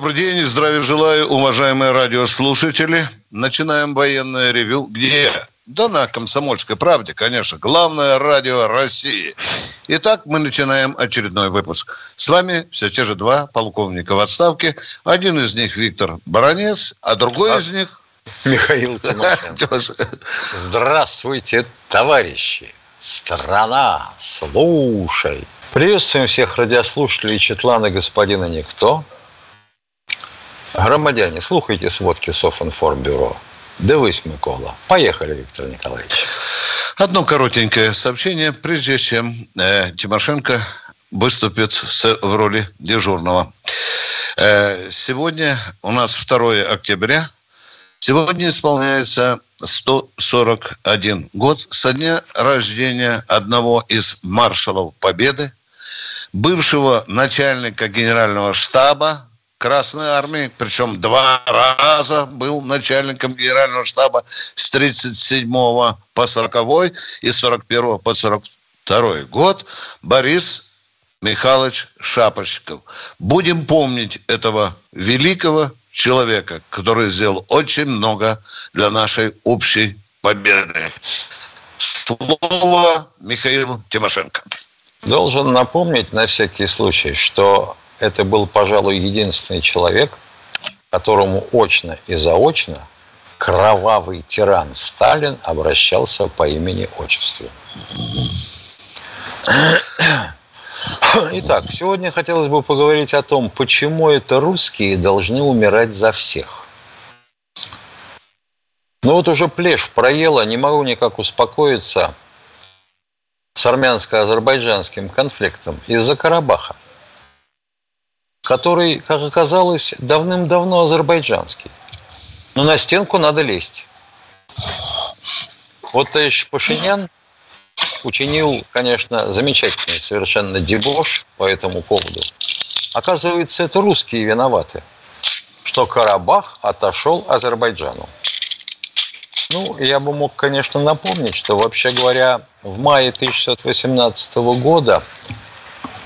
Добрый день здравия желаю, уважаемые радиослушатели. Начинаем военное ревю. Где? Да на «Комсомольской правде», конечно. Главное радио России. Итак, мы начинаем очередной выпуск. С вами все те же два полковника в отставке. Один из них Виктор Баранец, а другой а... из них... Михаил Тимошенко. Здравствуйте, товарищи. Страна, слушай. Приветствуем всех радиослушателей Четлана господина Никто. Громадяне, слухайте сводки Софинформбюро. Дивись, Микола. Поехали, Виктор Николаевич. Одно коротенькое сообщение, прежде чем э, Тимошенко выступит с, в роли дежурного. Э, сегодня у нас 2 октября. Сегодня исполняется 141 год со дня рождения одного из маршалов Победы, бывшего начальника генерального штаба Красной Армии, причем два раза был начальником генерального штаба с 37 по 40 и с 41 по 42 год Борис Михайлович Шапочков. Будем помнить этого великого человека, который сделал очень много для нашей общей победы. Слово Михаилу Тимошенко. Должен напомнить на всякий случай, что это был, пожалуй, единственный человек, которому очно и заочно кровавый тиран Сталин обращался по имени-отчеству. Итак, сегодня хотелось бы поговорить о том, почему это русские должны умирать за всех. Ну вот уже плешь проела, не могу никак успокоиться с армянско-азербайджанским конфликтом из-за Карабаха, который, как оказалось, давным-давно азербайджанский. Но на стенку надо лезть. Вот товарищ Пашинян учинил, конечно, замечательный совершенно дебош по этому поводу. Оказывается, это русские виноваты, что Карабах отошел Азербайджану. Ну, я бы мог, конечно, напомнить, что, вообще говоря, в мае 1918 года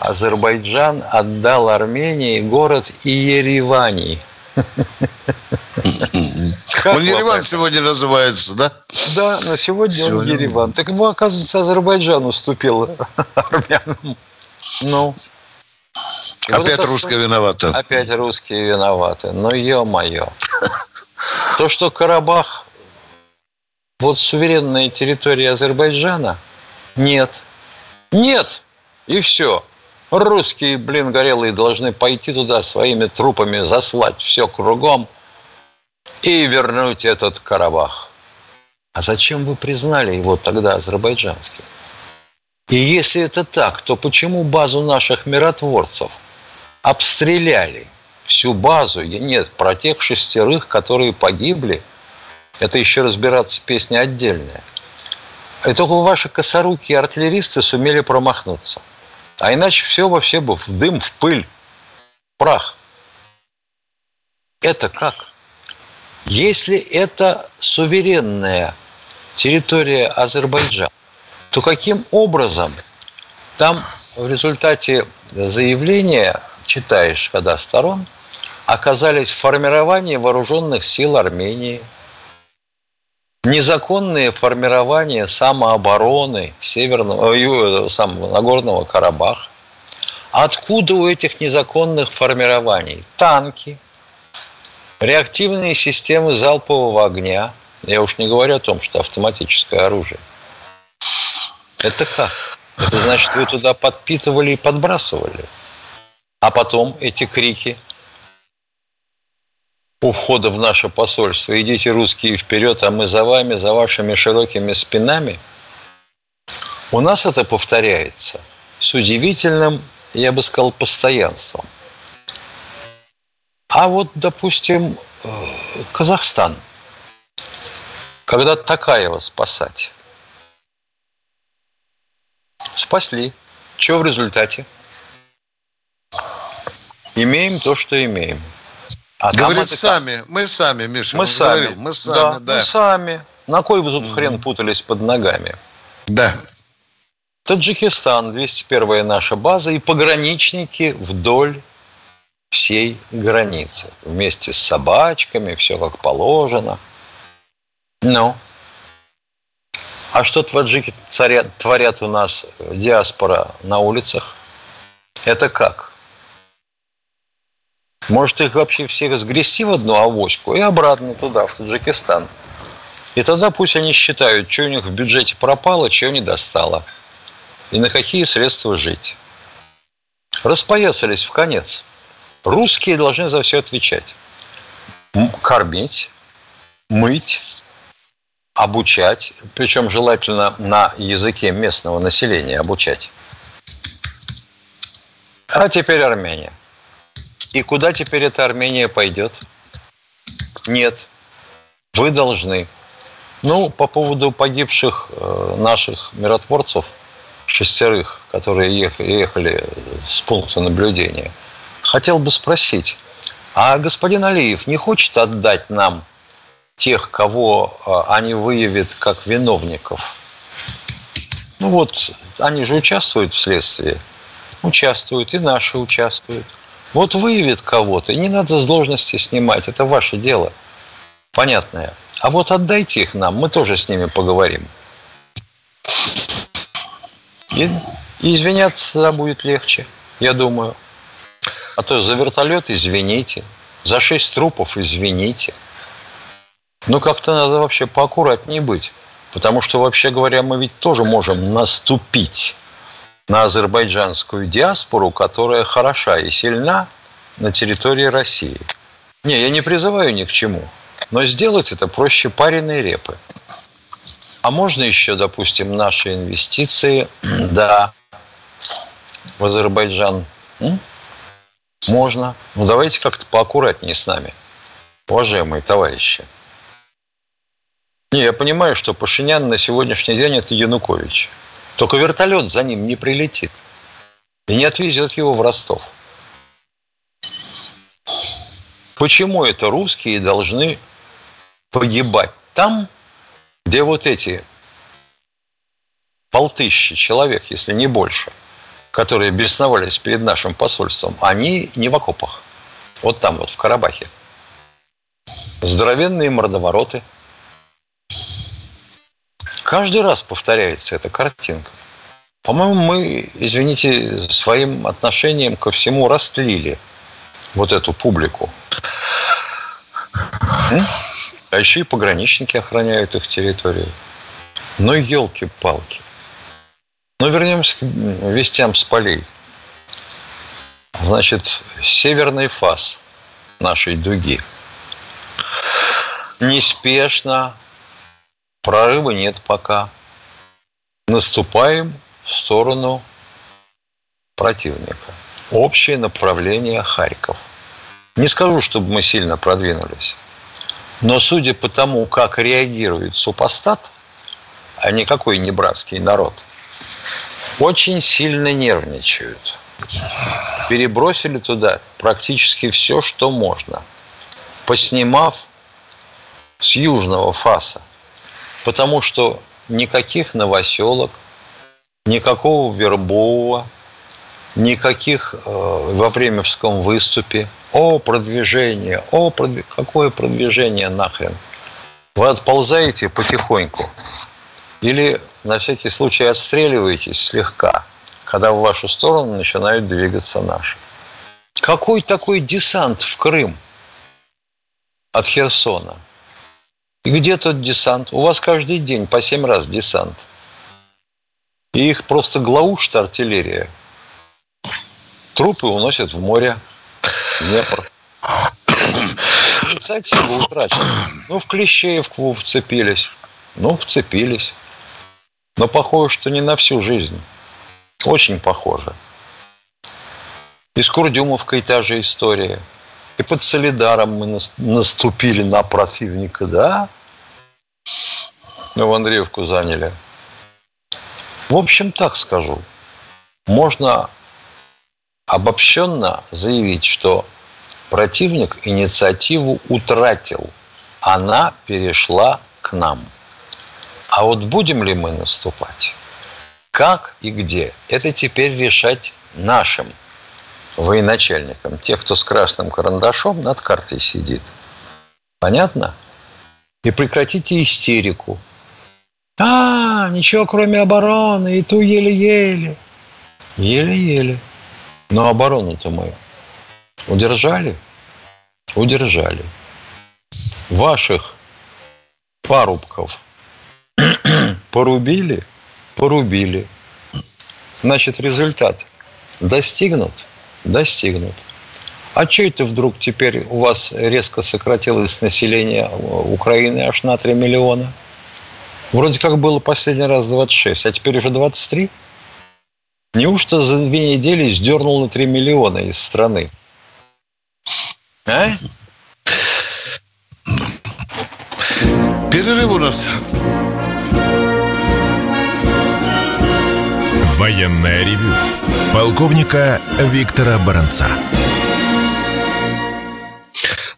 Азербайджан отдал Армении город Иеревани. Как он Ереван сегодня называется, да? Да, на сегодня, сегодня он Ереван. Так его, оказывается, Азербайджан уступил армянам. Ну. Опять вот русские виноваты. Опять русские виноваты. Ну, ё-моё. То, что Карабах вот суверенная территория Азербайджана, нет. Нет. И все. Русские, блин, горелые должны пойти туда своими трупами, заслать все кругом и вернуть этот Карабах. А зачем вы признали его тогда азербайджанским? И если это так, то почему базу наших миротворцев обстреляли? Всю базу? Нет, про тех шестерых, которые погибли, это еще разбираться песня отдельная. И только ваши косорукие артиллеристы сумели промахнуться. А иначе все вообще бы в дым, в пыль, в прах. Это как? Если это суверенная территория Азербайджана, то каким образом там в результате заявления, читаешь, когда сторон, оказались в формировании вооруженных сил Армении, незаконные формирования самообороны Северного, э, самого Нагорного Карабаха. Откуда у этих незаконных формирований танки, реактивные системы залпового огня, я уж не говорю о том, что автоматическое оружие. Это как? Это значит, вы туда подпитывали и подбрасывали. А потом эти крики у входа в наше посольство «Идите, русские, вперед, а мы за вами, за вашими широкими спинами», у нас это повторяется с удивительным, я бы сказал, постоянством – а вот, допустим, э, Казахстан. когда Такаева спасать. Спасли. Что в результате? Имеем то, что имеем. А Говорит, это... сами, мы сами, Миша, мы сами, говорил, мы сами, да, да. Мы сами. На кой вы тут хрен путались под ногами? Да. Таджикистан, 201 наша база и пограничники вдоль всей границы. Вместе с собачками, все как положено. Ну, а что таджики творят у нас диаспора на улицах? Это как? Может их вообще всех сгрести в одну авоську и обратно туда, в Таджикистан. И тогда пусть они считают, что у них в бюджете пропало, что не достало. И на какие средства жить. Распоясались в конец. Русские должны за все отвечать. Кормить, мыть, обучать, причем желательно на языке местного населения обучать. А теперь Армения. И куда теперь эта Армения пойдет? Нет. Вы должны. Ну, по поводу погибших э, наших миротворцев, шестерых, которые ехали с пункта наблюдения, хотел бы спросить, а господин Алиев не хочет отдать нам тех, кого а, они выявят как виновников. Ну вот, они же участвуют в следствии. Участвуют, и наши участвуют. Вот выявит кого-то, и не надо с должности снимать, это ваше дело. Понятное. А вот отдайте их нам, мы тоже с ними поговорим. И, и извиняться будет легче, я думаю. А то за вертолет извините, за шесть трупов извините – ну, как-то надо вообще поаккуратнее быть. Потому что, вообще говоря, мы ведь тоже можем наступить на азербайджанскую диаспору, которая хороша и сильна на территории России. Не, я не призываю ни к чему. Но сделать это проще пареной репы. А можно еще, допустим, наши инвестиции, да, в Азербайджан? М? Можно. Ну, давайте как-то поаккуратнее с нами, уважаемые товарищи. Не, я понимаю, что Пашинян на сегодняшний день это Янукович. Только вертолет за ним не прилетит. И не отвезет его в Ростов. Почему это русские должны погибать там, где вот эти полтыщи человек, если не больше, которые бесновались перед нашим посольством, они не в окопах. Вот там вот, в Карабахе. Здоровенные мордовороты – Каждый раз повторяется эта картинка. По-моему, мы, извините, своим отношением ко всему растлили вот эту публику. А еще и пограничники охраняют их территорию. Ну, елки-палки. Но вернемся к вестям с полей. Значит, северный фас нашей дуги неспешно Прорыва нет пока. Наступаем в сторону противника. Общее направление Харьков. Не скажу, чтобы мы сильно продвинулись. Но судя по тому, как реагирует супостат, а никакой не братский народ, очень сильно нервничают. Перебросили туда практически все, что можно. Поснимав с южного фаса – Потому что никаких новоселок, никакого вербового, никаких э, во Времевском выступе. О, продвижение, о, продв... какое продвижение нахрен? Вы отползаете потихоньку или на всякий случай отстреливаетесь слегка, когда в вашу сторону начинают двигаться наши. Какой такой десант в Крым от Херсона? И где тот десант? У вас каждый день по семь раз десант. И их просто глаушит артиллерия. Трупы уносят в море, в Днепр. Инициатива утрачена. Ну, в Клещеевку вцепились. Ну, вцепились. Но похоже, что не на всю жизнь. Очень похоже. И с Курдюмовкой та же история – и под Солидаром мы наступили на противника, да? в Андреевку заняли. В общем, так скажу. Можно обобщенно заявить, что противник инициативу утратил. Она перешла к нам. А вот будем ли мы наступать? Как и где? Это теперь решать нашим военачальникам. Тех, кто с красным карандашом над картой сидит. Понятно? И прекратите истерику. А, ничего кроме обороны, и ту еле-еле. Еле-еле. Но оборону-то мы удержали? Удержали. Ваших парубков порубили? Порубили. Значит, результат достигнут? Достигнут. А что это вдруг теперь у вас резко сократилось население Украины аж на 3 миллиона? Вроде как было последний раз 26, а теперь уже 23? Неужто за две недели сдернул на 3 миллиона из страны? А? Перерыв у нас. Военная ревю. Полковника Виктора Баранца.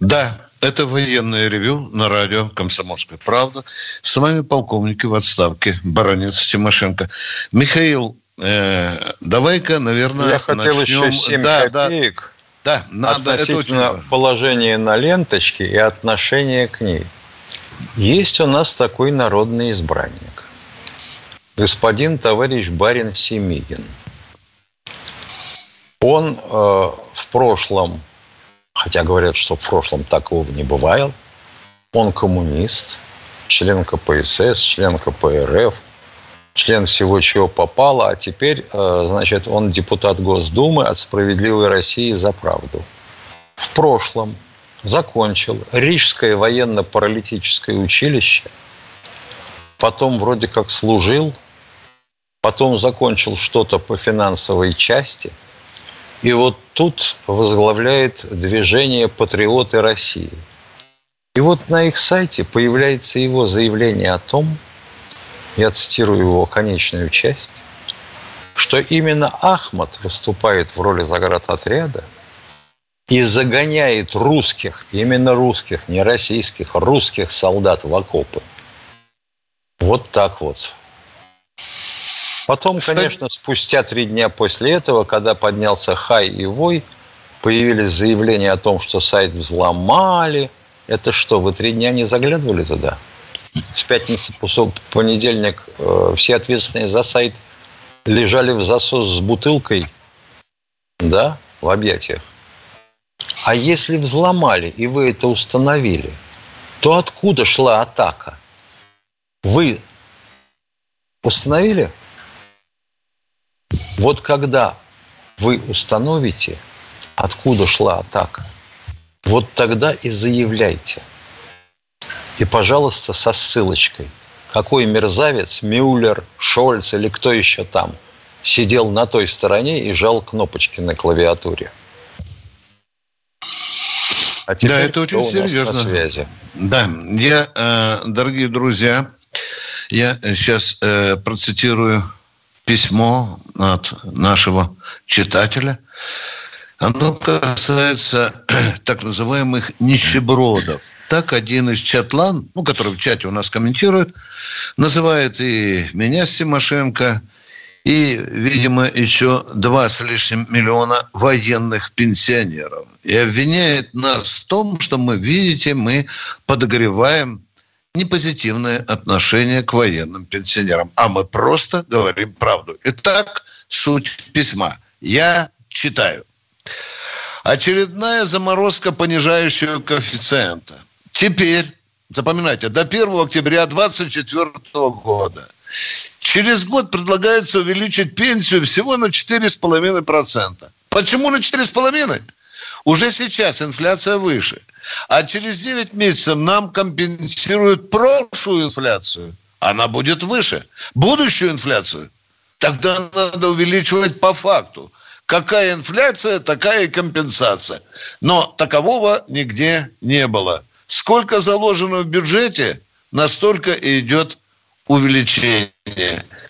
Да, это военное ревю на радио «Комсомольская правда». С вами полковники в отставке Баранец Тимошенко. Михаил Э, давай-ка, наверное, Я хотел начнем... еще 7 да, копеек да, да, надо, относительно это очень положения на ленточке и отношения к ней. Есть у нас такой народный избранник. Господин товарищ барин Семигин. Он э, в прошлом, хотя говорят, что в прошлом такого не бывает, он коммунист, член КПСС, член КПРФ, член всего, чего попало, а теперь, э, значит, он депутат Госдумы от «Справедливой России за правду». В прошлом закончил Рижское военно-паралитическое училище, потом вроде как служил, потом закончил что-то по финансовой части, и вот тут возглавляет движение «Патриоты России». И вот на их сайте появляется его заявление о том, я цитирую его конечную часть, что именно Ахмад выступает в роли заградотряда и загоняет русских, именно русских, не российских, русских солдат в окопы. Вот так вот. Потом, конечно, спустя три дня после этого, когда поднялся хай и вой, появились заявления о том, что сайт взломали. Это что, вы три дня не заглядывали туда? с пятницы по понедельник э, все ответственные за сайт лежали в засос с бутылкой, да, в объятиях. А если взломали, и вы это установили, то откуда шла атака? Вы установили? Вот когда вы установите, откуда шла атака, вот тогда и заявляйте – и, пожалуйста, со ссылочкой. Какой мерзавец, Мюллер, Шольц или кто еще там сидел на той стороне и жал кнопочки на клавиатуре. А да, это очень серьезно. На связи? Да, я, э, дорогие друзья, я сейчас э, процитирую письмо от нашего читателя. Оно касается так называемых нищебродов. Так один из чатлан, ну, который в чате у нас комментирует, называет и меня с Тимошенко, и, видимо, еще два с лишним миллиона военных пенсионеров. И обвиняет нас в том, что мы, видите, мы подогреваем непозитивное отношение к военным пенсионерам. А мы просто говорим правду. Итак, суть письма. Я читаю. Очередная заморозка понижающего коэффициента. Теперь, запоминайте, до 1 октября 2024 года через год предлагается увеличить пенсию всего на 4,5%. Почему на 4,5%? Уже сейчас инфляция выше. А через 9 месяцев нам компенсируют прошлую инфляцию. Она будет выше. Будущую инфляцию тогда надо увеличивать по факту. Какая инфляция, такая и компенсация. Но такового нигде не было. Сколько заложено в бюджете, настолько и идет увеличение.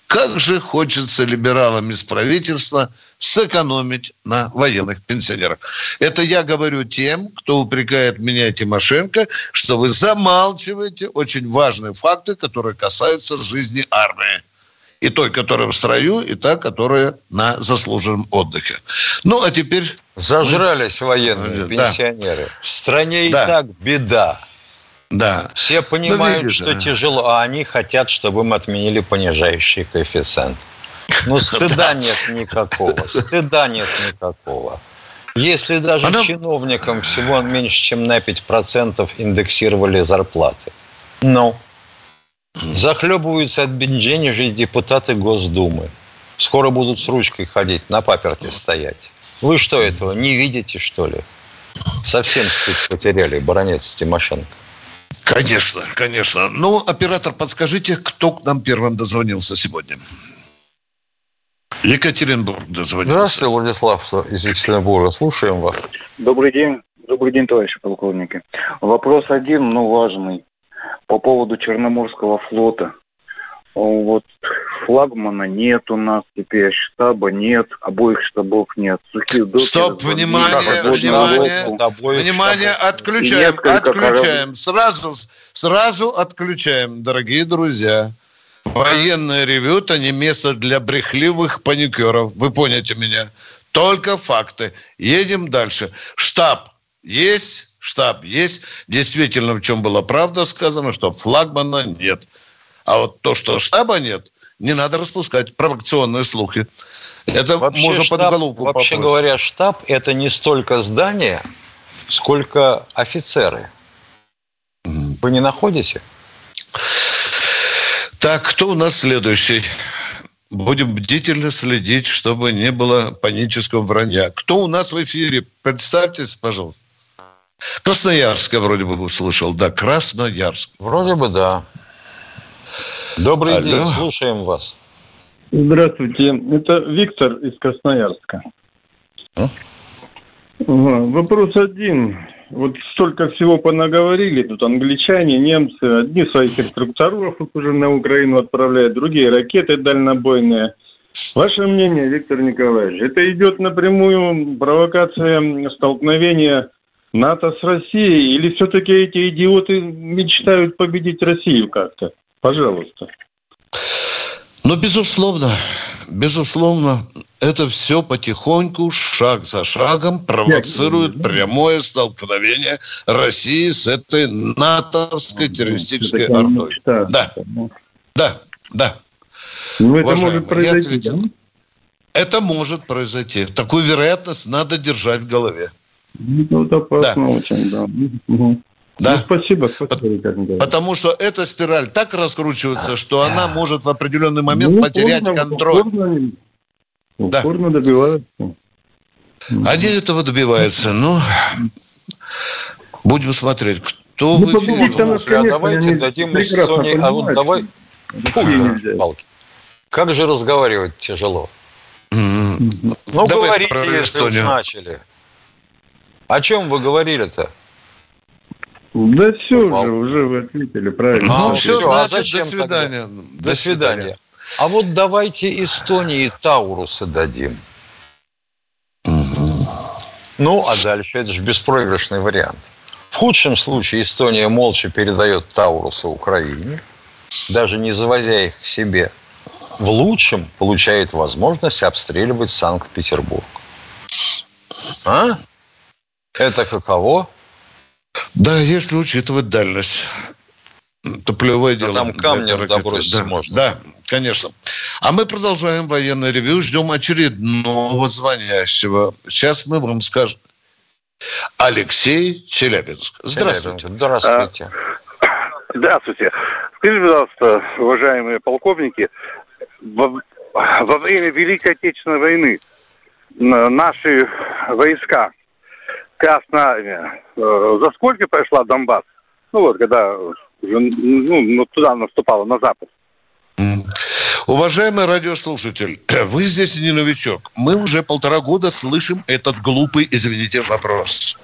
Как же хочется либералам из правительства сэкономить на военных пенсионерах. Это я говорю тем, кто упрекает меня Тимошенко, что вы замалчиваете очень важные факты, которые касаются жизни армии. И той, которая в строю, и та, которая на заслуженном отдыхе. Ну, а теперь... Зажрались военные да. пенсионеры. В стране да. и так беда. Да. Все понимают, видишь, что да. тяжело, а они хотят, чтобы мы отменили понижающий коэффициент. Ну, стыда нет никакого. Стыда нет никакого. Если даже Она... чиновникам всего меньше, чем на 5% индексировали зарплаты. Ну, захлебываются от бендженежей депутаты Госдумы. Скоро будут с ручкой ходить, на паперте стоять. Вы что этого, не видите, что ли? Совсем стыд потеряли, баронец Тимошенко. Конечно, конечно. Ну, оператор, подскажите, кто к нам первым дозвонился сегодня? Екатеринбург дозвонился. Здравствуйте, Владислав из Екатеринбурга. Слушаем вас. Добрый день. Добрый день, товарищи полковники. Вопрос один, но важный. По поводу Черноморского флота. Вот флагмана нет у нас теперь, штаба нет, обоих штабов нет. Сухие доки, Стоп, внимание, внимание, внимание, отключаем, отключаем, сразу, сразу отключаем, дорогие друзья. Военное ревю – это не место для брехливых паникеров. Вы поняли меня? Только факты. Едем дальше. Штаб есть, штаб есть. Действительно, в чем была правда сказано, что флагмана нет. А вот то, что штаба нет, не надо распускать провокационные слухи. Это вообще можно штаб, под голову Вообще попросить. говоря, штаб – это не столько здание, сколько офицеры. Вы не находите? Так, кто у нас следующий? Будем бдительно следить, чтобы не было панического вранья. Кто у нас в эфире? Представьтесь, пожалуйста. Красноярск я вроде бы услышал. Да, Красноярск. Вроде бы да. Добрый Алло. день, слушаем вас. Здравствуйте, это Виктор из Красноярска. А? Вопрос один. Вот столько всего понаговорили, тут англичане, немцы, одни своих инструкторов уже на Украину отправляют, другие ракеты дальнобойные. Ваше мнение, Виктор Николаевич, это идет напрямую провокация столкновения НАТО с Россией, или все-таки эти идиоты мечтают победить Россию как-то? Пожалуйста. Ну, безусловно, безусловно, это все потихоньку, шаг за шагом провоцирует прямое столкновение России с этой натовской террористической ордой. Да, да, да. Ну, это может произойти, да? Это может произойти. Такую вероятность надо держать в голове. Ну, это опасно да. очень, да. Угу. Да. Ну, спасибо, спасибо. Потому что эта спираль так раскручивается, что она может в определенный момент ну, потерять упорно, контроль. Упорно, упорно да. добиваются. Они этого добиваются. Ну, будем смотреть, кто ну, в эфире. А давайте дадим Эстонии... А вот давай... Фу, как же разговаривать тяжело? Mm-hmm. Ну, Давай говорите, если уж начали. О чем вы говорили-то? Да все Упал. же, уже вы ответили правильно. Ну, все, все, а значит, до свидания. Тогда? До, до свидания. свидания. А вот давайте Эстонии Таурусы дадим. Ну, а дальше это же беспроигрышный вариант. В худшем случае Эстония молча передает Таурусы Украине, даже не завозя их к себе. В лучшем получает возможность обстреливать Санкт-Петербург. А? Это каково? Да, если учитывать дальность. Топлевое дело. Там камнем добросить да, можно. Да, конечно. А мы продолжаем военное ревью, ждем очередного звонящего. Сейчас мы вам скажем. Алексей Челябинск. Здравствуйте. Здравствуйте. Здравствуйте. Скажите, пожалуйста, уважаемые полковники, во, во время Великой Отечественной войны наши войска Красная Армия, э, за сколько прошла Донбасс? Ну вот, когда ну, ну, туда наступала, на запад. Уважаемый радиослушатель, вы здесь не новичок. Мы уже полтора года слышим этот глупый, извините, вопрос.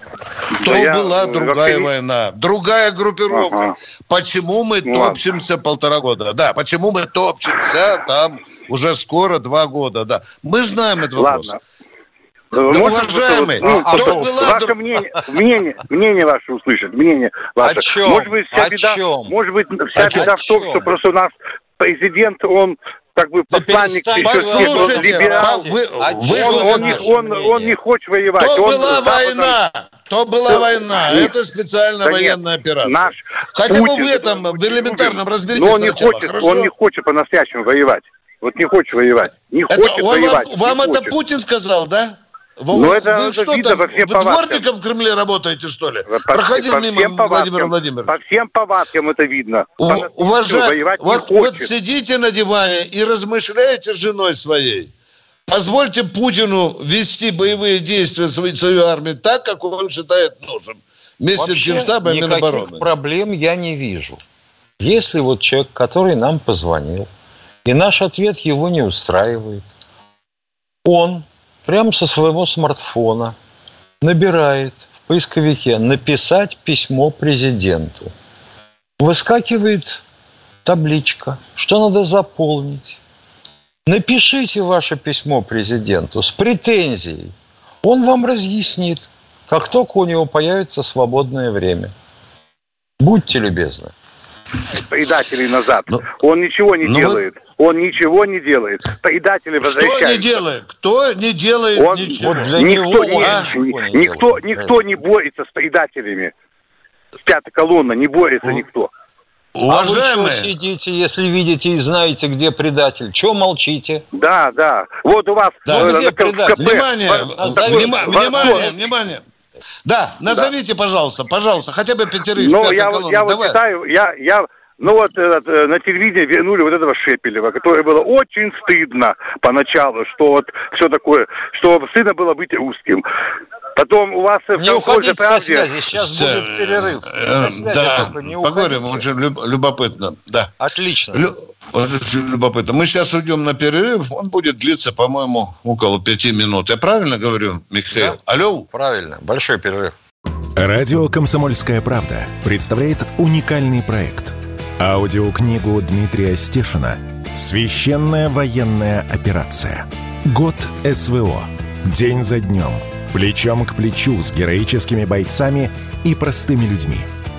То я была вообще другая не- война, другая группировка. Ага. Почему мы Ну ладно. топчемся полтора года? Да, почему мы топчемся там уже скоро два года? Да, мы знаем этот вопрос. Ладно. Да, Можно уважаемый, вот, ну, а то ваше мнение, мнение, мнение ваше услышать, мнение ваше. О чем? Может быть, вся О беда, чем? может быть, вся О беда в том, что просто у нас президент, он как бы Да посланник он Послушайте, либерал. вы- вы он, он, не, он, он не хочет воевать. То он была Западом- война, то была война. Нет. Это специальная Да нет, военная операция. Наш Хотя бы Путин, в этом, в элементарном разберитесь Но он не сначала, хочет, хорошо? он не хочет по-настоящему воевать. Вот не хочет воевать. Не Это хочет он вам, воевать. не вам это хочет. Путин сказал, да? Вы, Ну, это- вы это что видно там, по всем вы повадкам. дворником в Кремле работаете, что ли? По- Проходил по мимо всем Владимир повадкам, Владимирович. По всем повадкам это видно. У- Уважаемый, вот, вот сидите на диване и размышляете с женой своей. Позвольте Путину вести боевые действия свою, свою армию так, как он считает нужным. Вместе с Вообще Генштабом и никаких Минобороны. проблем я не вижу. Если вот человек, который нам позвонил, и наш ответ его не устраивает, он прямо со своего смартфона набирает в поисковике «написать письмо президенту». Выскакивает табличка, что надо заполнить. Напишите ваше письмо президенту с претензией. Он вам разъяснит, как только у него появится свободное время. Будьте любезны. Предателей назад. Ну, он ничего не ну, делает. Он ничего не делает. Предатели Что возвращаются. не делает? Кто не делает Он- ничего? Вот для никто, него не- а, никто, делает. никто не борется с предателями. Пятая колонна, не борется Ну, никто. А вы Уважаемые, что сидите, если видите и знаете, где предатель? Чего молчите? Да, да. Вот у вас Да. э, Ну, где на предатель? КП, внимание, в- внимание, в- внимание. Да, назовите, пожалуйста, пожалуйста, хотя бы пятерых. Ну, я, вот- колонны. я вот Давай. считаю, я, я, ну вот этот, э, на телевидении вернули вот этого Шепелева, которое было очень стыдно поначалу, что вот все такое, что стыдно было быть русским. Потом у вас э, в Не «Комсомольской уходите со правде- связи, сейчас будет перерыв. э, Со связи Да, не поговорим, уходите. очень люб- любопытно. Да. Отлично. Лю- очень любопытно. Мы сейчас уйдем на перерыв, он будет длиться, по-моему, около пяти минут. Я правильно говорю, Михаил? Да. Алло? Правильно. Большой перерыв. Радио «Комсомольская правда» представляет уникальный проект. Аудиокнигу Дмитрия Стешина «Священная военная операция. Год СВО. День за днем. Плечом к плечу с героическими бойцами и простыми людьми».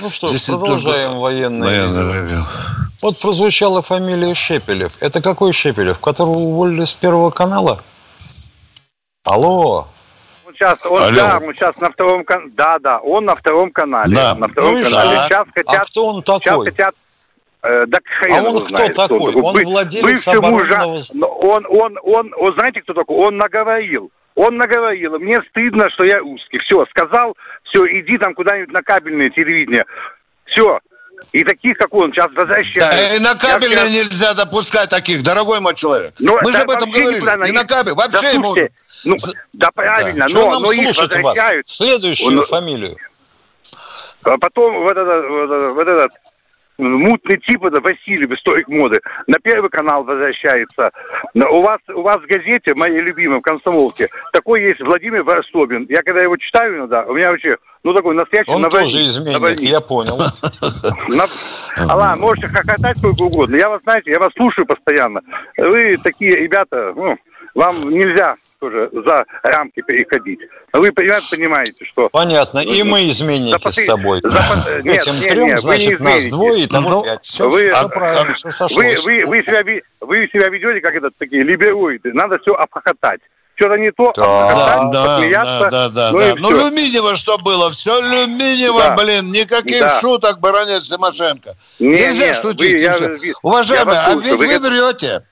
Ну что, Здесь продолжаем только военное. Военное ревю. Вот прозвучала фамилия Шепелев. Это какой Шепелев? Которого уволили с Первого канала? Алло. Он сейчас, он, Алло. да, он сейчас на втором канале. Да, да, он на втором канале. Да. На втором Ну и канале. что? Сейчас А хотят, кто он сейчас такой? хотят э, да хрен А он кто знает, такой? Он Бы- владелец бывший оборонного- но он, он, он, он, знаете, кто такой? Он наговорил. Он наговорил. Мне стыдно, что я русский. Все, сказал, все, иди там куда-нибудь на кабельное телевидение. Все. И таких, как он, сейчас возвращают. Да, и на кабельное щас- нельзя допускать таких, дорогой мой человек. Ну, Мы же да об этом говорили. никуда И на кабель. Да, Вообще ему... слушайте, ну, да, правильно, Что но, нам но их слушать вас? возвращают. Следующую Он- фамилию. А потом вот этот, вот этот, вот этот мутный тип, это Васильев, историк моды, на Первый канал возвращается. У вас, у вас в газете, моей любимой, в «Комсомолке», такой есть Владимир Варсобин. Я когда его читаю иногда, у меня вообще, ну, такой настоящий Он навальник. тоже изменник, навальник. я понял. Алла, можете хохотать сколько угодно. Я вас, знаете, я вас слушаю постоянно. Вы такие ребята, ну, вам нельзя тоже за рамки переходить. Вы примерно понимаете, что... Понятно. И мы изменники За с тобой. за нет, Этим нет, трем, нет, вы не значит, нас двое, и того Ну, пять. Все, вы- все а- правильно, а- все Вы, сошлось. вы, вы, себя, ви- вы себя ведете как этот, такие либероиды. Надо все обхохотать. что-то не то, да, да, да, да, да, ну, да. ну Люминево что было? Все Люминево, да. блин, никаких да. шуток, баронец Тимошенко. Не, Нельзя не, шутить. Вы, я, Уважаемые, а ведь вы, вы врете.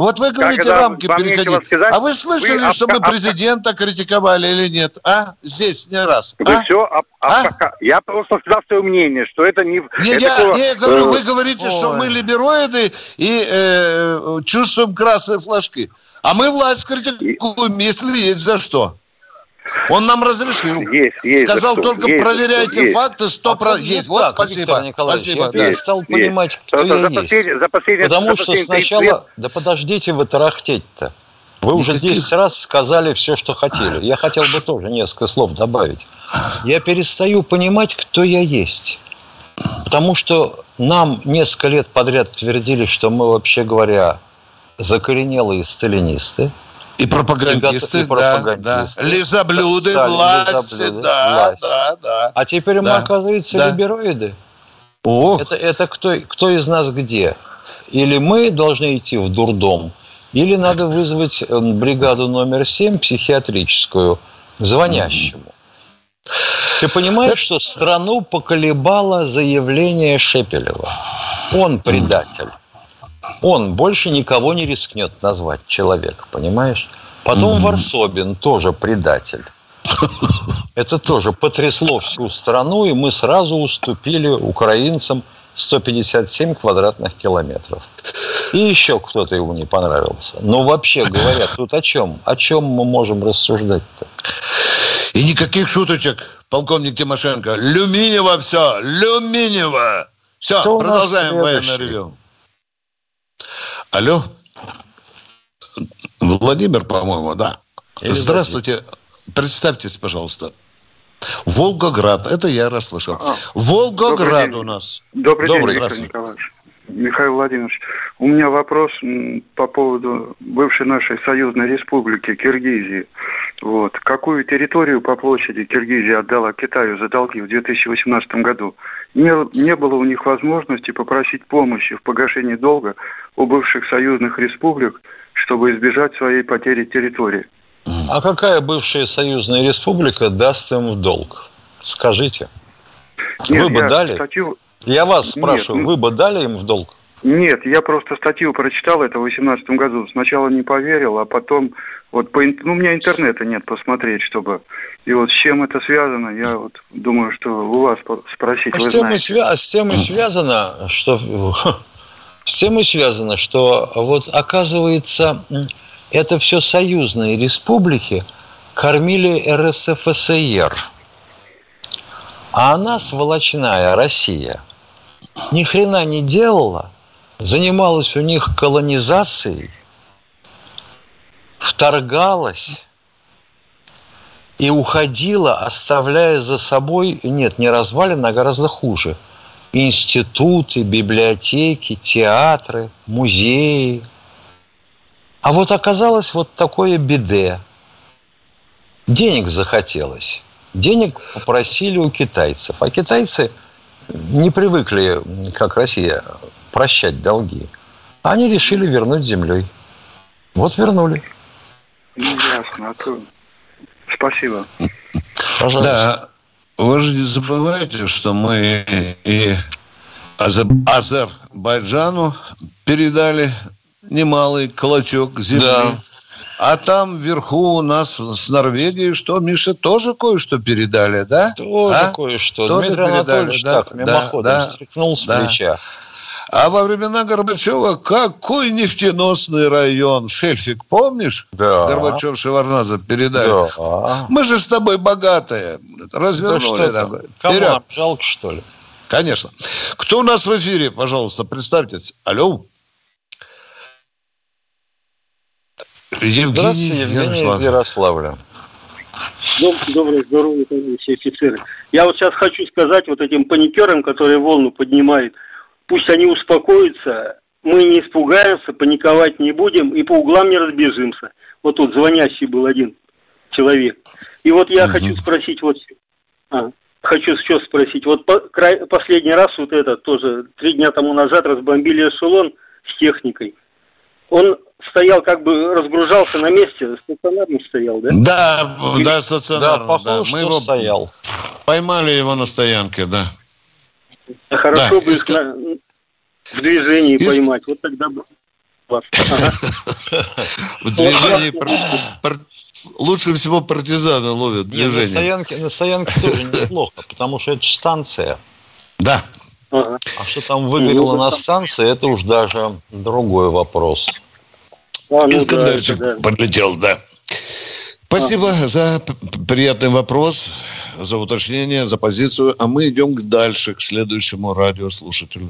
Вот вы говорите, Когда рамки переходить. Сказать, а вы слышали, вы что мы президента критиковали или нет? А? Здесь не раз. Вы а? все об, а? Я просто сказал свое мнение, что это не... Не, это я, такого... не, я говорю, вы говорите, Ой. что мы либероиды и э, чувствуем красные флажки. А мы власть критикуем, если есть за что. Он нам разрешил. Есть, есть. Сказал только есть, проверяйте есть. факты, сто про... есть. Вот так, спасибо. Спасибо. Я да. перестал понимать, есть. кто я за есть. Последний, за последний, Потому за что сначала... Лет... Да подождите вы тарахтеть-то. Вы уже 10 раз сказали все, что хотели. Я хотел бы тоже несколько слов добавить. Я перестаю понимать, кто я есть. Потому что нам несколько лет подряд твердили, что мы, вообще говоря, закоренелые сталинисты – и пропагандисты, и, пропагандисты. Да, да. Лизоблюды, власти, лизоблюды, да, власть. да, да. А теперь да, мы, оказывается, да. либероиды. О. Это, это кто, кто из нас где? Или мы должны идти в дурдом, или надо вызвать э, бригаду номер 7 психиатрическую звонящему. Ты понимаешь, что страну поколебало заявление Шепелева? Он предатель он больше никого не рискнет назвать человека, понимаешь? Потом mm-hmm. Варсобин тоже предатель. Это тоже потрясло всю страну, и мы сразу уступили украинцам 157 квадратных километров. И еще кто-то ему не понравился. Но вообще говоря, тут о чем? О чем мы можем рассуждать-то? И никаких шуточек, полковник Тимошенко. Люминево все, Люминево. Все, Кто продолжаем военное ревю. Алло? Владимир, по-моему, да. Или Здравствуйте. Владимир. Представьтесь, пожалуйста. Волгоград. Это я расслышал. А, Волгоград у нас. Добрый, добрый день, Виктор Николаевич. Михаил Владимирович, у меня вопрос по поводу бывшей нашей союзной республики Киргизии. Вот. Какую территорию по площади Киргизия отдала Китаю за долги в 2018 году? Не, не было у них возможности попросить помощи в погашении долга у бывших союзных республик, чтобы избежать своей потери территории. А какая бывшая союзная республика даст им в долг? Скажите. Нет, вы бы дали? Статью... Я вас спрашиваю, Нет, вы бы дали им в долг? Нет, я просто статью прочитал это в 2018 году. Сначала не поверил, а потом вот по, ну, у меня интернета нет посмотреть, чтобы... И вот с чем это связано, я вот думаю, что у вас спросить, а вы с тем, знаете. И с тем и связано, что... С тем и связано, что вот оказывается, это все союзные республики кормили РСФСР. А она, сволочная Россия, ни хрена не делала, занималась у них колонизацией, вторгалась и уходила, оставляя за собой, нет, не развалины, а гораздо хуже, институты, библиотеки, театры, музеи. А вот оказалось вот такое беде. Денег захотелось. Денег попросили у китайцев. А китайцы не привыкли, как Россия, прощать долги. Они решили вернуть землей. Вот вернули. Ну, ясно. А то... Спасибо. Пожалуйста. Да, вы же не забывайте, что мы и Азербайджану передали немалый клочок земли. Да. А там вверху у нас с Норвегией что, Миша, тоже кое-что передали, да? Тоже а? кое-что. Тоже Дмитрий передали, Анатольевич да, так, мимоходом да, стряхнул с да. плеча. А во времена Горбачева какой нефтеносный район? Шельфик, помнишь? Да. Горбачев Шеварнадзе передали. Да. Мы же с тобой богатые. Развернули. Да. Кому нам жалко, что ли? Конечно. Кто у нас в эфире, пожалуйста, представьтесь. Алло. Евгений, Здравствуйте, Евгений из Ярославля. Доброе здоровье, товарищи офицеры. Я вот сейчас хочу сказать вот этим паникерам, которые волну поднимают – пусть они успокоятся, мы не испугаемся, паниковать не будем и по углам не разбежимся. Вот тут звонящий был один человек. И вот я угу. хочу спросить вот... А, хочу что спросить. Вот по, край, последний раз вот это тоже три дня тому назад разбомбили эшелон с техникой. он стоял, как бы разгружался на месте, стационарно стоял, да? Да, да, стационарно. Да, похоже, Мы что его стоял. поймали его на стоянке, да. Хорошо Да, бы и их ска- на- в движении И с- поймать. Вот тогда бы. В движении лучше всего партизаны ловят Не, на движение. стоянке, на стоянке тоже неплохо, потому что это станция. Да. А что там выгорело на станции, это уж даже другой вопрос. А, ну да, Искандерчик это да. подлетел, да. Спасибо за п- п- приятный вопрос, за уточнение, за позицию. А мы идем дальше, к следующему радиослушателю.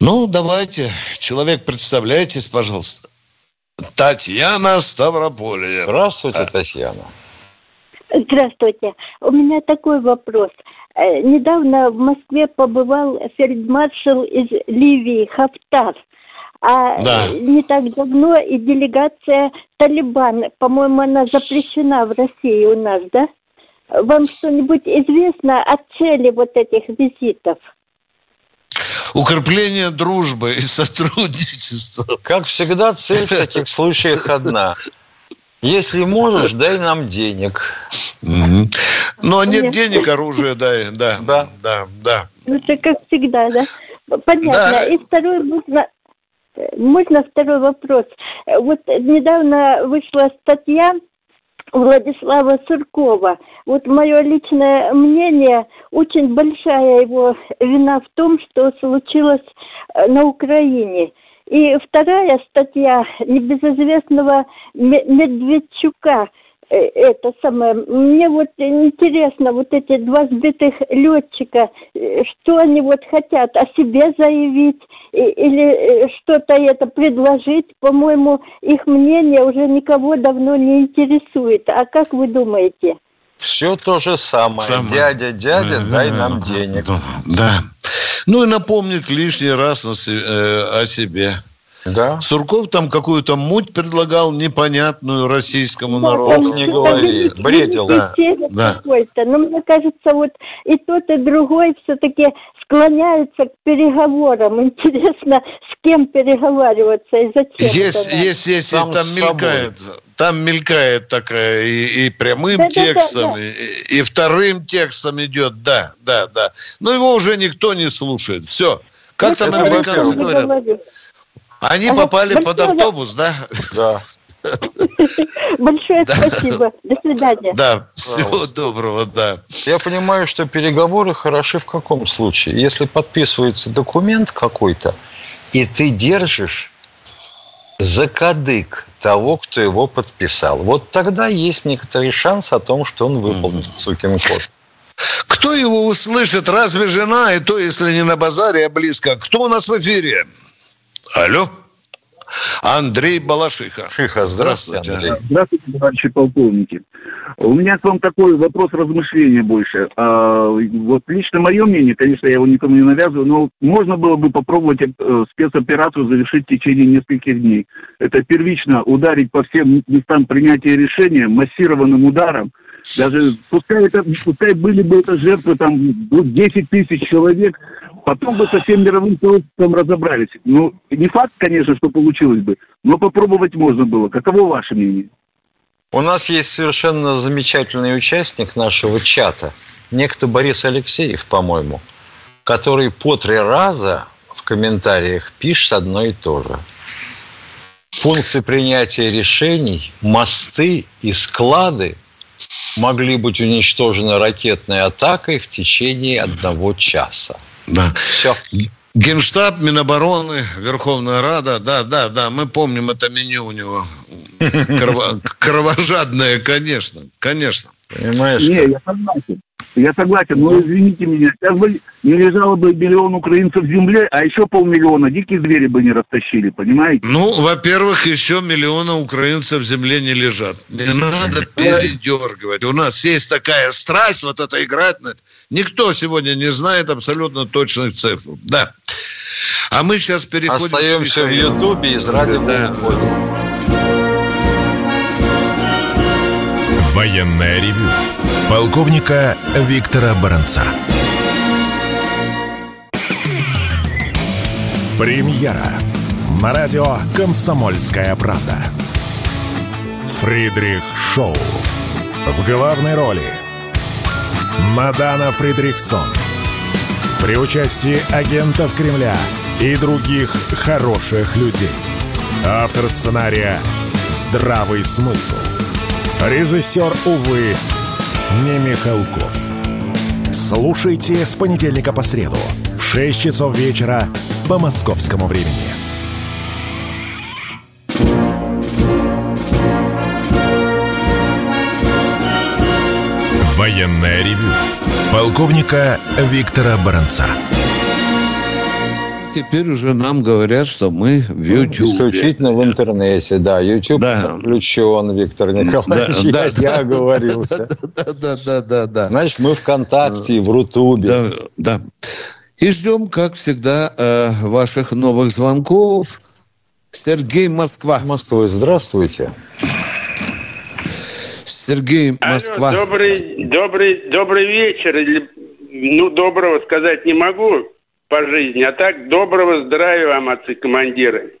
Ну, давайте. Человек, представляйтесь, пожалуйста. Татьяна Ставрополье. Здравствуйте, Татьяна. Здравствуйте. У меня такой вопрос. Э, Недавно в Москве побывал фельдмаршал из Ливии Хафтар. А Да. не так давно и делегация Талибан, по-моему, она запрещена в России у нас, да? Вам что-нибудь известно о цели вот этих визитов? Укрепление дружбы и сотрудничества. Как всегда, цель в таких случаях одна. Если можешь, дай нам денег. Мгм. Ну, а нет Нет. денег, оружие дай. Да, Да. да, да. Ну, это как всегда, да? Понятно. Да. И второй можно... Можно второй вопрос? Вот недавно вышла статья Владислава Суркова. Вот мое личное мнение, очень большая его вина в том, что случилось э, на Украине. И вторая статья небезызвестного Ме- Медведчука – это самое. Мне вот интересно, вот эти два сбитых летчика, э, что они вот хотят о себе заявить или э, что-то это предложить. По-моему, их мнение уже никого давно не интересует. А как вы думаете? Все то же самое. Самое. Дядя, дядя, дай нам денег. Да. да. Ну и напомнить лишний раз э, о себе. Да? Сурков там какую-то муть предлагал непонятную российскому Да, народу. там не говори, бредил. Да, да. какой-то. Но мне кажется, вот и тот, и другой все-таки склоняются к переговорам. Интересно, с кем переговариваться и зачем Есть, есть, есть, там собой. мелькает, там мелькает такая и, и прямым Да-да-да-да. текстом, и, и вторым текстом идет, да, да, да. Но его уже никто не слушает. Все. Как Вот там это американцы я говорят? говорю. Они Ага, попали под автобус, да? Да. Большое спасибо. До свидания. Да, всего доброго, да. Я понимаю, что переговоры хороши в каком случае? Если подписывается документ какой-то, и ты держишь за кадык того, кто его подписал. Вот тогда есть некоторый шанс о том, что он выполнит сукин код. Кто его услышит? Разве жена? И то, если не на базаре, а близко. Кто у нас в эфире? Алло? Андрей Балашиха. Шиха, здравствуйте, Андрей. Здравствуйте, товарищи полковники. У меня к вам такой вопрос размышления больше. А, вот лично мое мнение, конечно, я его никому не навязываю, но можно было бы попробовать э, спецоперацию завершить в течение нескольких дней. Это первично ударить по всем местам принятия решения массированным ударом. Даже пускай, это, пускай были бы это жертвы там ну, 10 тысяч человек, потом бы со всем мировым сообществом разобрались. Ну, не факт, конечно, что получилось бы, но попробовать можно было. Каково ваше мнение? У нас есть совершенно замечательный участник нашего чата, некто Борис Алексеев, по-моему, который по три раза в комментариях пишет одно и то же. Пункты принятия решений, мосты и склады могли быть уничтожены ракетной атакой в течение одного часа. Да. Все. Генштаб, Минобороны, Верховная Рада, да, да, да, мы помним это меню у него. Крово- кровожадное, конечно, конечно. Понимаешь? Не, я согласен. Я согласен, но извините меня, сейчас бы не лежало бы миллион украинцев в земле, а еще полмиллиона дикие звери бы не растащили, понимаете? Ну, во-первых, еще миллиона украинцев в земле не лежат. Не надо передергивать. У нас есть такая страсть вот это играть. на- Никто сегодня не знает абсолютно точных цифр. Да. А мы сейчас переходим... Остаемся в. Ютубе из радио Да. Военное ревю полковника Виктора Баранца. Премьера на радио «Комсомольская правда». Фридрих Шоу. В главной роли Мадана Фридрихсон. При участии агентов Кремля и других хороших людей. Автор сценария «Здравый смысл». Режиссер, увы, не Михалков. Слушайте с понедельника по среду в 6 часов вечера по московскому времени. Военное ревю полковника Виктора Баранца. Теперь уже нам говорят, что мы в YouTube. Исключительно в интернете, да. YouTube Да. включен, Виктор Николаевич. Да, я, да, я да, оговорился. Да, да, да, да, да. Значит, мы ВКонтакте, в Рутубе. Да, да. И ждем, как всегда, э, ваших новых звонков. Сергей Москва. Москва, здравствуйте. Сергей Москва. Алло, добрый, добрый, добрый вечер. Ну, доброго сказать не могу по жизни, а так доброго здравия вам, отцы-командиры.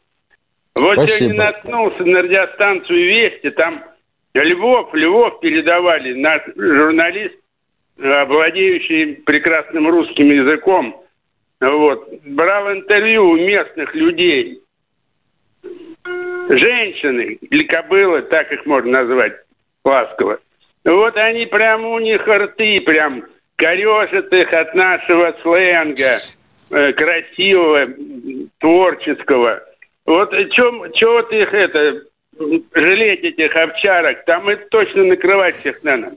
Вот Спасибо. сегодня наткнулся на радиостанцию «Вести», там Львов, Львов передавали, наш журналист, э, владеющий прекрасным русским языком, вот, брал интервью у местных людей. Женщины или кобылы, так их можно назвать ласково. Вот они прям у них рты прям корежат их от нашего сленга красивого, м, творческого. Вот чего вот их это жалеть этих овчарок? Там это точно накрывать всех надо.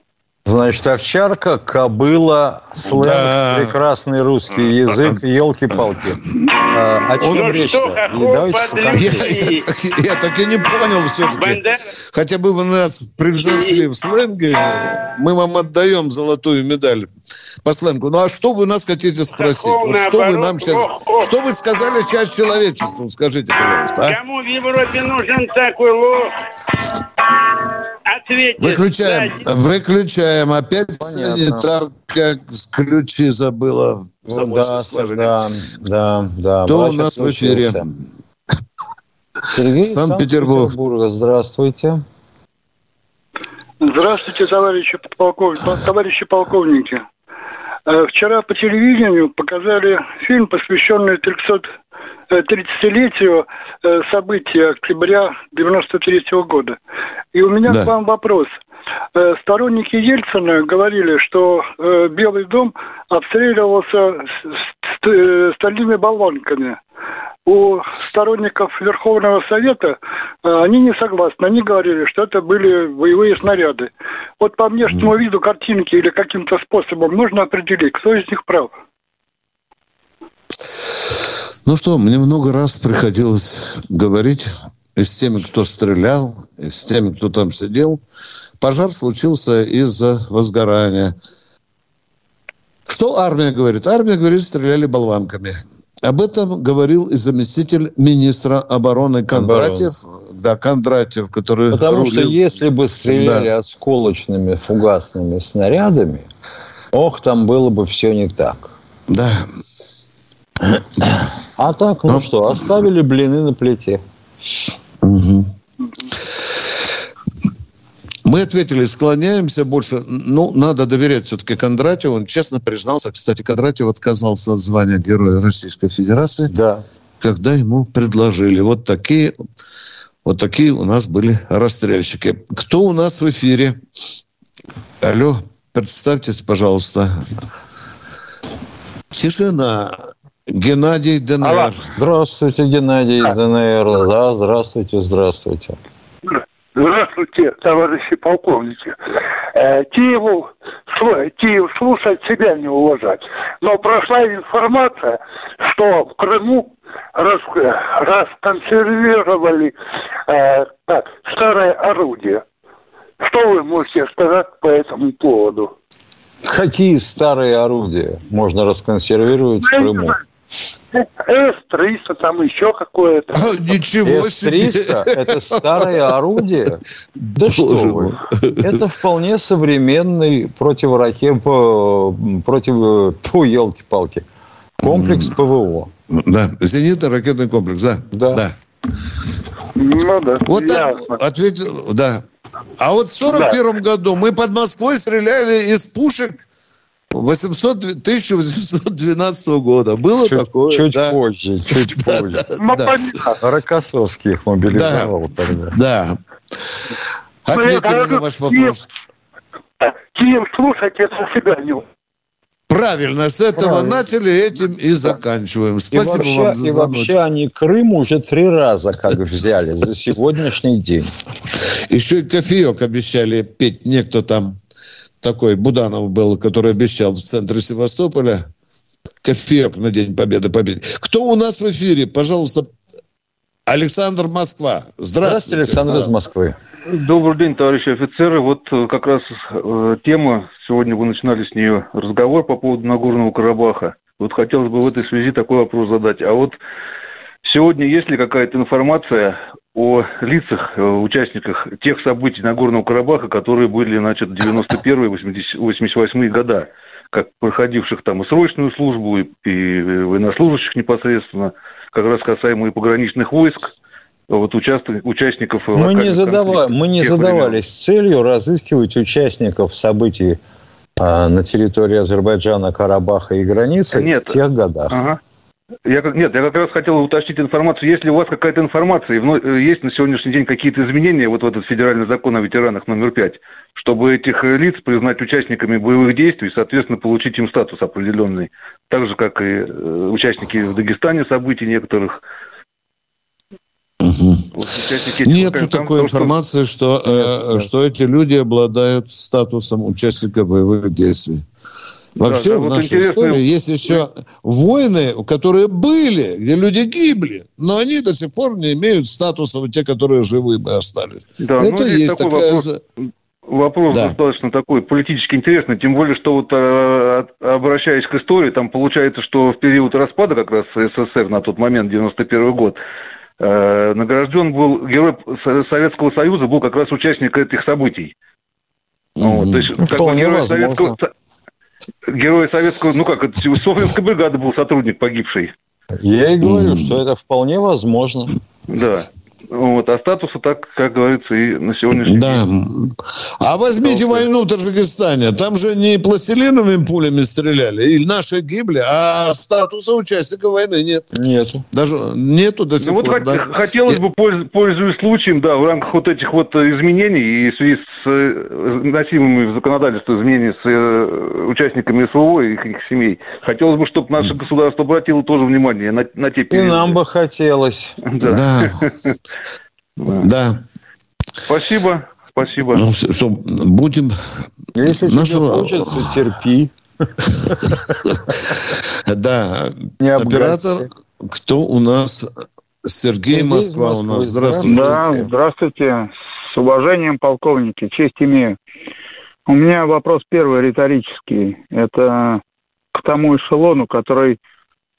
Значит, овчарка, кобыла, сленг, Да. прекрасный русский язык, елки-палки. А, о чем Ну речь? что. Я, я так, я так и не понял все-таки. Хотя бы вы нас превзошли в сленге, мы вам отдаем золотую медаль по сленгу. Ну а что вы нас хотите спросить? Хохол, Вот что вы нам сейчас... ох, ох. Что вы сказали часть человечеству? Скажите, пожалуйста. а? кому в Европе нужен такой лох? Ответьте. Выключаем, Да, выключаем. Опять Понятно. санитарка с ключи забыла Ну, да, да, да, да. Кто у нас в эфире? Сергей Санкт-Петербург. Санкт-Петербурга. Здравствуйте. Здравствуйте, товарищи, полков... товарищи полковники. Э, Вчера по телевидению показали фильм, посвященный 300 э, 30-летию э, событий октября 93 года. И у меня Да. к вам вопрос. Сторонники Ельцина говорили, что Белый дом обстреливался стальными болванками. У сторонников Верховного Совета э, они не согласны. Они говорили, что это были боевые снаряды. Вот по внешнему виду картинки или каким-то способом нужно определить, кто из них прав. Ну что, мне много раз приходилось говорить и с теми, кто стрелял, и с теми, кто там сидел. Пожар случился из-за возгорания. Что армия говорит? Армия говорит, стреляли болванками. Об этом говорил и заместитель министра обороны Кондратьев. Да, Кондратьев, который... Потому что рулил. если бы стреляли Да. осколочными фугасными снарядами, ох, там было бы все не так. Да. А так, ну что, оставили блины на плите. Мгм. Мы ответили, склоняемся больше. Ну, надо доверять все-таки Кондратьеву. Он честно признался. Кстати, Кондратьев отказался от звания Героя Российской Федерации, Да. когда ему предложили. Вот такие, вот такие у нас были расстрельщики. Кто у нас в эфире? Алло, представьтесь, пожалуйста. Тишина. Геннадий ДНР. Здравствуйте, Геннадий ДНР. Да, здравствуйте, здравствуйте. Здравствуйте, товарищи полковники. Э, Киеву, Киев слушать себя не уважать. Но прошла информация, что в Крыму рас- расконсервировали э, так, старое орудие. Что вы можете сказать по этому поводу? Какие старые орудия можно расконсервировать в Крыму? С-300, там еще какое-то. Ничего себе! С-300 – это старое орудие? Да что Боже вы. мой. Это вполне современный противоракет, против, тьфу, елки-палки, комплекс ПВО. Да, зенитный ракетный комплекс, да. Да. да. Ну да. Вот так ответил, да. А вот в 41 году мы под Москвой стреляли из пушек 800, 1812 года. Было Чуть, такое. чуть да. позже, чуть Да, позже. да, да. понятно. Рокоссовский их мобилизовал тогда. Да. Ответили на ваш вопрос. Киев слушать это себя не Правильно, с этого Правильно. начали, этим и заканчиваем. И Спасибо вообще, вам за и звоночек. вообще они Крым уже три раза как взяли за сегодняшний день. Еще и кофеек обещали петь. Некто там такой, Буданов был, который обещал в центре Севастополя кофеек на День Победы победить. Кто у нас в эфире? Пожалуйста, Александр Москва. Здравствуйте. Здравствуйте, Александр из Москвы. Добрый день, товарищи офицеры. Вот э, как раз э, тема, сегодня вы начинали с нее разговор по поводу Нагорного Карабаха. Вот хотелось бы в этой связи такой вопрос задать. А вот сегодня есть ли какая-то информация о лицах, э, участниках тех событий Нагорного Карабаха, которые были, значит, 91-88 года, как проходивших там и срочную службу, и, и военнослужащих непосредственно, как раз касаемо и пограничных войск, вот участок, участников... Мы не, локальных задава... конфликтов мы не тех времен. задавались целью разыскивать участников событий а, на территории Азербайджана, Карабаха и границы Нет. в тех годах. Ага. Я, как- нет, я как раз хотел уточнить информацию. Если у вас какая-то информация, и э, есть на сегодняшний день какие-то изменения вот в этот федеральный закон о ветеранах номер 5, чтобы этих э, лиц признать участниками боевых действий, соответственно, получить им статус определенный. Так же, как и э, участники в Дагестане событий некоторых. Нет там такой то, что- информации, что, э, что эти люди обладают статусом участника боевых действий. Вообще да, в вот нашей интересно- истории есть еще войны, которые были, где люди гибли, но они до сих пор не имеют статуса вот те, которые живы бы остались. Да, ну, Это здесь есть такой такая... вопрос. Вопрос Да. достаточно такой политически интересный, тем более, что вот э, обращаясь к истории, там получается, что в период распада как раз СССР на тот момент, 91 год, э, награжден был герой Со- Советского Союза, был как раз участник этих событий. Вот, то есть, Ну, как бы герой возможно. Советского, Со- герой Советского, ну как, это бригады был сотрудник погибший. Я и говорю, что это вполне возможно. Да. Вот, а статуса так, как говорится, и на сегодняшний Да. день. А возьмите войну в Таджикистане. Там же не пластилиновыми пулями стреляли, и наши гибли, а статуса участника войны нет. Нету. Даже нету до сих Ну вот пор. хот- да. хотелось бы, польз- пользуясь случаем, да, в рамках вот этих вот э, изменений и в связи с э, вносимыми в законодательство изменений с э, участниками СВО и их, их семей, хотелось бы, чтобы наше государство обратило тоже внимание на, на те И периоды. нам бы хотелось. Да. Да. Да. Спасибо, спасибо. Ну, что, будем... Если тебе Нашего- хочется, терпи. Да. Не Оператор, кто у нас? Сергей, Москва у нас. Здравствуйте. Здравствуйте. Да, здравствуйте. С уважением, полковники, честь имею. У меня вопрос первый риторический. Это к тому эшелону, который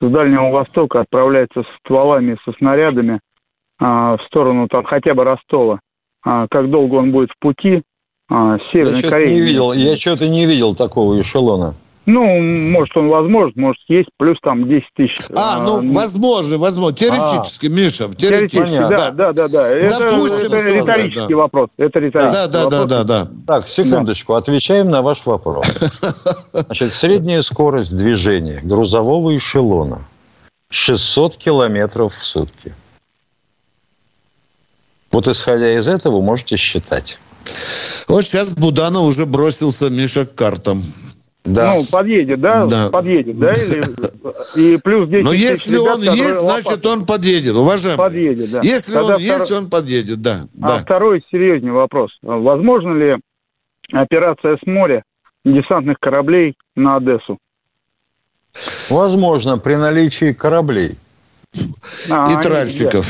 с Дальнего Востока отправляется с стволами, со снарядами в сторону там хотя бы Ростова. А, как долго он будет в пути? А, Я Северной что-то Кореи. не видел, я что-то не видел такого эшелона. Ну, может, он возможен, может, есть, плюс там 10 тысяч. А, ну, возможно, возможно. Теоретически, Миша, теоретически. Теоретически, да, да, да, да. Это, Допустим, это что- риторический да. вопрос. Это риторический Да, да, да, вопрос. да, да. Так, секундочку, отвечаем на ваш вопрос. Значит, средняя скорость движения грузового эшелона 600 километров в сутки. Вот исходя из этого можете считать. Вот сейчас Будана уже бросился, Миша, к картам. Да. Ну, подъедет, да? Да. Подъедет, да? Или... И плюс 10 Но если ребят, он есть, значит, он подъедет. Уважаемый. подъедет, да. Если Тогда он есть, второй- он подъедет, да. А да. второй серьезнее вопрос. Возможно ли операция с моря десантных кораблей на Одессу? Возможно, при наличии кораблей. А, И тральщиков.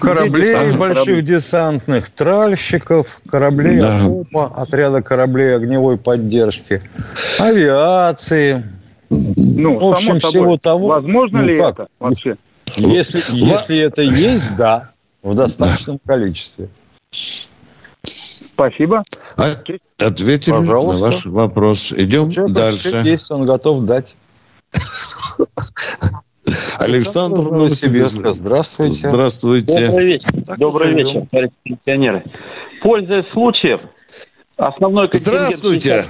Кораблей Десантных больших кораблей. десантных, тральщиков, кораблей Да. ОКОПа, отряда кораблей огневой поддержки, авиации. Ну, В общем, само собой. всего того. Возможно Ну, ли как? это вообще? Если, если это есть, да, в достаточном количестве. Спасибо. А- Ответили Пожалуйста. на ваш вопрос. Идем Всё, дальше. есть, он готов дать. Александр Новосибирск. Здравствуйте. Здравствуйте. Добрый вечер. Добрый вечер, товарищи пенсионеры. Пользуясь случаем, основной контингент... Здравствуйте.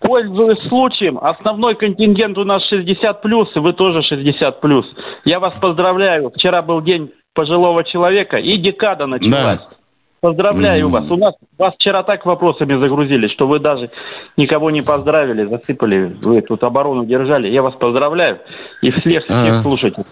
Пользуясь случаем, основной контингент у нас 60 плюс, и вы тоже 60 плюс. Я вас поздравляю. Вчера был день пожилого человека, и декада началась. Поздравляю вас. У нас вас вчера так вопросами загрузили, что вы даже никого не поздравили, засыпали. Вы тут оборону держали. Я вас поздравляю. И всех, всех слушателей.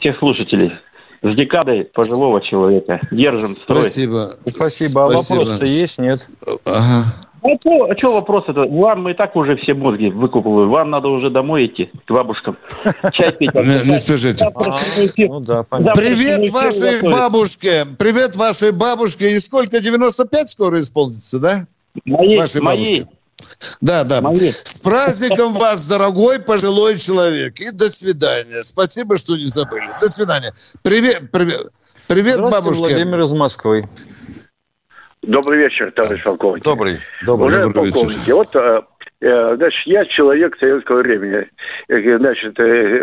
Всех слушателей. С декадой пожилого человека. Держим строй. Спасибо. Спасибо. А вопросы-то есть, нет? Ага. А что, вопрос-то? Вам мы и так уже все мозги выкупывают. Вам надо уже домой идти к бабушкам. Чай пить. Не, не спешите. Ну да, понятно. Привет вашей бабушке. Привет вашей бабушке. И сколько? 95 скоро исполнится, да? Моей, Вашей моей. бабушке. Да, да. С праздником вас, дорогой пожилой человек. И до свидания. Спасибо, что не забыли. До свидания. Привет, привет. Привет, бабушке. Владимир из Москвы. Добрый вечер, товарищ полковник. Добрый. Уважаемые полковники, вот э, э, значит, я человек советского времени. Э, Значит,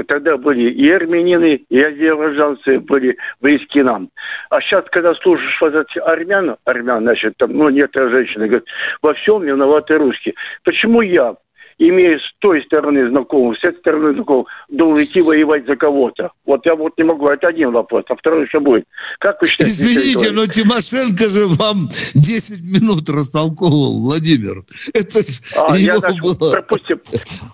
тогда были и армянины, и азербайджанцы были близки нам. А сейчас, когда слушаешь вот армян, армян, значит, там, ну, некоторые женщины говорят, во всем виноваты русские. Почему я, имея с той стороны знакомых, с этой стороны знакомых, должен идти воевать за кого-то? Вот я вот не могу, это один вопрос, а второй еще будет. Как вы считаете? Извините, но Тимошенко же вам 10 минут растолковывал, Владимир. Это А, я его даже было... пропустил.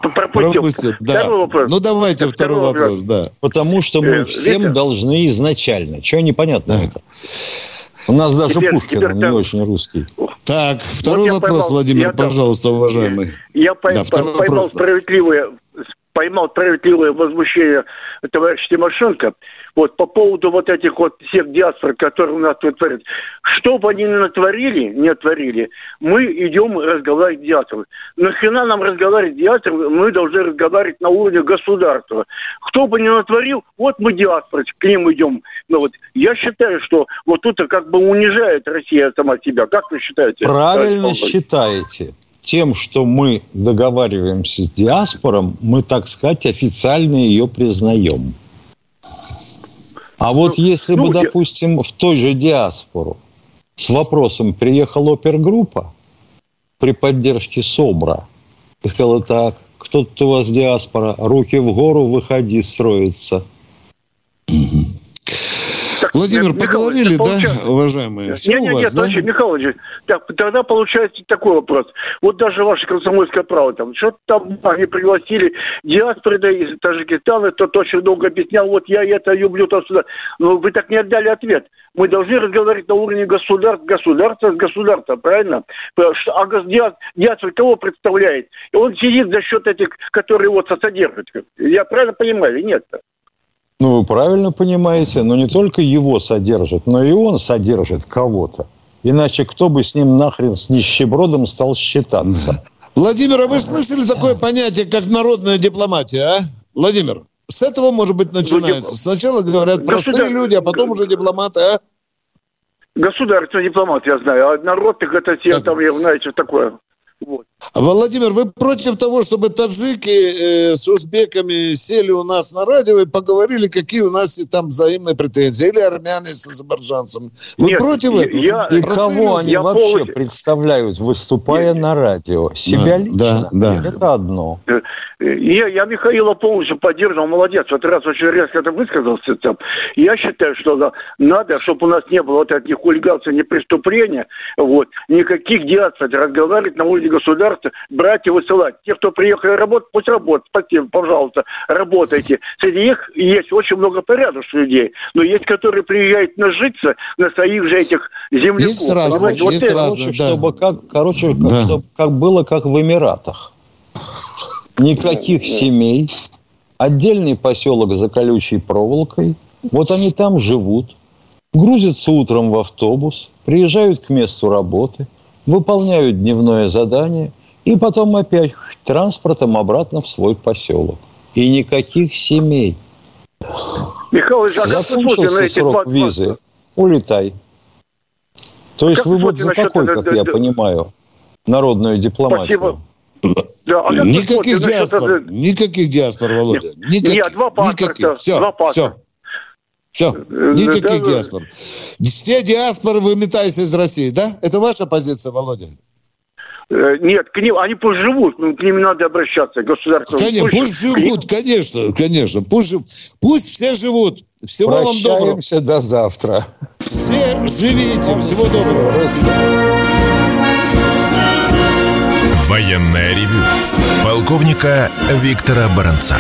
пропустил. Пропустил, да. Второй вопрос. Ну, давайте второй вопрос, да. Потому что мы Э, всем Виктор. должны изначально. Чего непонятно это? У нас даже Теперь- Пушкин теперь не очень русский. Так, второй я вопрос, поймал- Владимир, я пожалуйста, уважаемый. Я пой- Да, поймал вопрос. справедливое поймал справедливое возмущение товарища Тимошенко вот по поводу вот этих вот всех диаспор, которые у нас тут творят. Что бы они ни натворили, не творили, мы идем разговаривать с диаспорой. Нахрена нам разговаривать с диаспорой, мы должны разговаривать на уровне государства. Кто бы ни натворил, вот мы диаспоры, к ним идем. Но вот я считаю, что вот тут как бы унижает Россия сама себя. Как вы считаете? Правильно считаете. Тем, что мы договариваемся с диаспором, мы, так сказать, официально ее признаем. А вот если бы, ну, я- допустим, в той же диаспору с вопросом приехала опергруппа при поддержке СОБРа и сказала так, кто тут у вас диаспора, руки в гору, выходи, строится. Владимир, Михаил, поговорили, это да, получается- уважаемые? Все Нет, нет, вас, нет, да? Василий Михайлович, так, тогда получается такой вопрос. Вот даже ваше комсомольское право, там, что там они пригласили диаспоры да, из Таджикистана, тот очень долго объяснял, вот я это люблю, то сюда. Но вы так не отдали ответ. Мы должны разговаривать на уровне государств, государства с государства, правильно? А гос- диа- диаспора кого представляет? И он сидит за счет этих, которые вот содержат. Я правильно понимаю или нет? Ну, вы правильно понимаете, но не только его содержит, но и он содержит кого-то. Иначе кто бы с ним нахрен с нищебродом стал считаться? Владимир, а вы слышали такое понятие, как народная дипломатия, а? Владимир, с этого, может быть, начинается. Сначала говорят простые Государ- люди, а потом уже дипломаты, а? Государственный дипломат, я знаю, а народ, так это все там, я знаю, что такое. А, Владимир, вы против того, чтобы таджики э, с узбеками сели у нас на радио и поговорили, какие у нас и там взаимные претензии? Или армяне с азербайджанцем? Вы Нет, против я- этого? я- И кого они вообще представляют, выступая на радио? Себя Да, лично? да, да. Это одно. Э, Я, я Михаила полностью поддерживал, молодец. Вот раз очень резко это высказался там. Я считаю, что надо, чтобы у нас не было вот этих ни хулиганства, ни преступления, вот, никаких диаций, разговаривать на уровне государства, брать и высылать. Те, кто приехали работать, пусть работают. Спасибо, пожалуйста, работайте. Среди них есть очень много порядочных людей, но есть, которые приезжают нажиться на своих же этих земляков. Есть разные, вот есть это- разные, чтобы как, короче, как, чтоб как было, как в Эмиратах. Никаких семей, отдельный поселок за колючей проволокой. Вот они там живут, грузятся утром в автобус, приезжают к месту работы, выполняют дневное задание и потом опять транспортом обратно в свой поселок. И никаких семей. Михайлович, а Закончился эти срок 20 визы, улетай. То есть Как вы вот за такой, этого- как я понимаю, народную дипломатию. Спасибо. Да, а никаких диаспор, насчет... никаких диаспор, Володя. Никаких, Нет, два паспорта. Никаких. Все, два все. Все, никаких да, диаспор. Все диаспоры выметаются из России, да? Это ваша позиция, Володя? Э, нет, к ним, они пусть живут, но к ним надо обращаться, государство. Конечно, пусть, пусть живут, ним... конечно, конечно. Пусть, пусть все живут. Всего вам доброго. до завтра. Все живите. Всего доброго. Военная ревю. Полковника Виктора Баранца.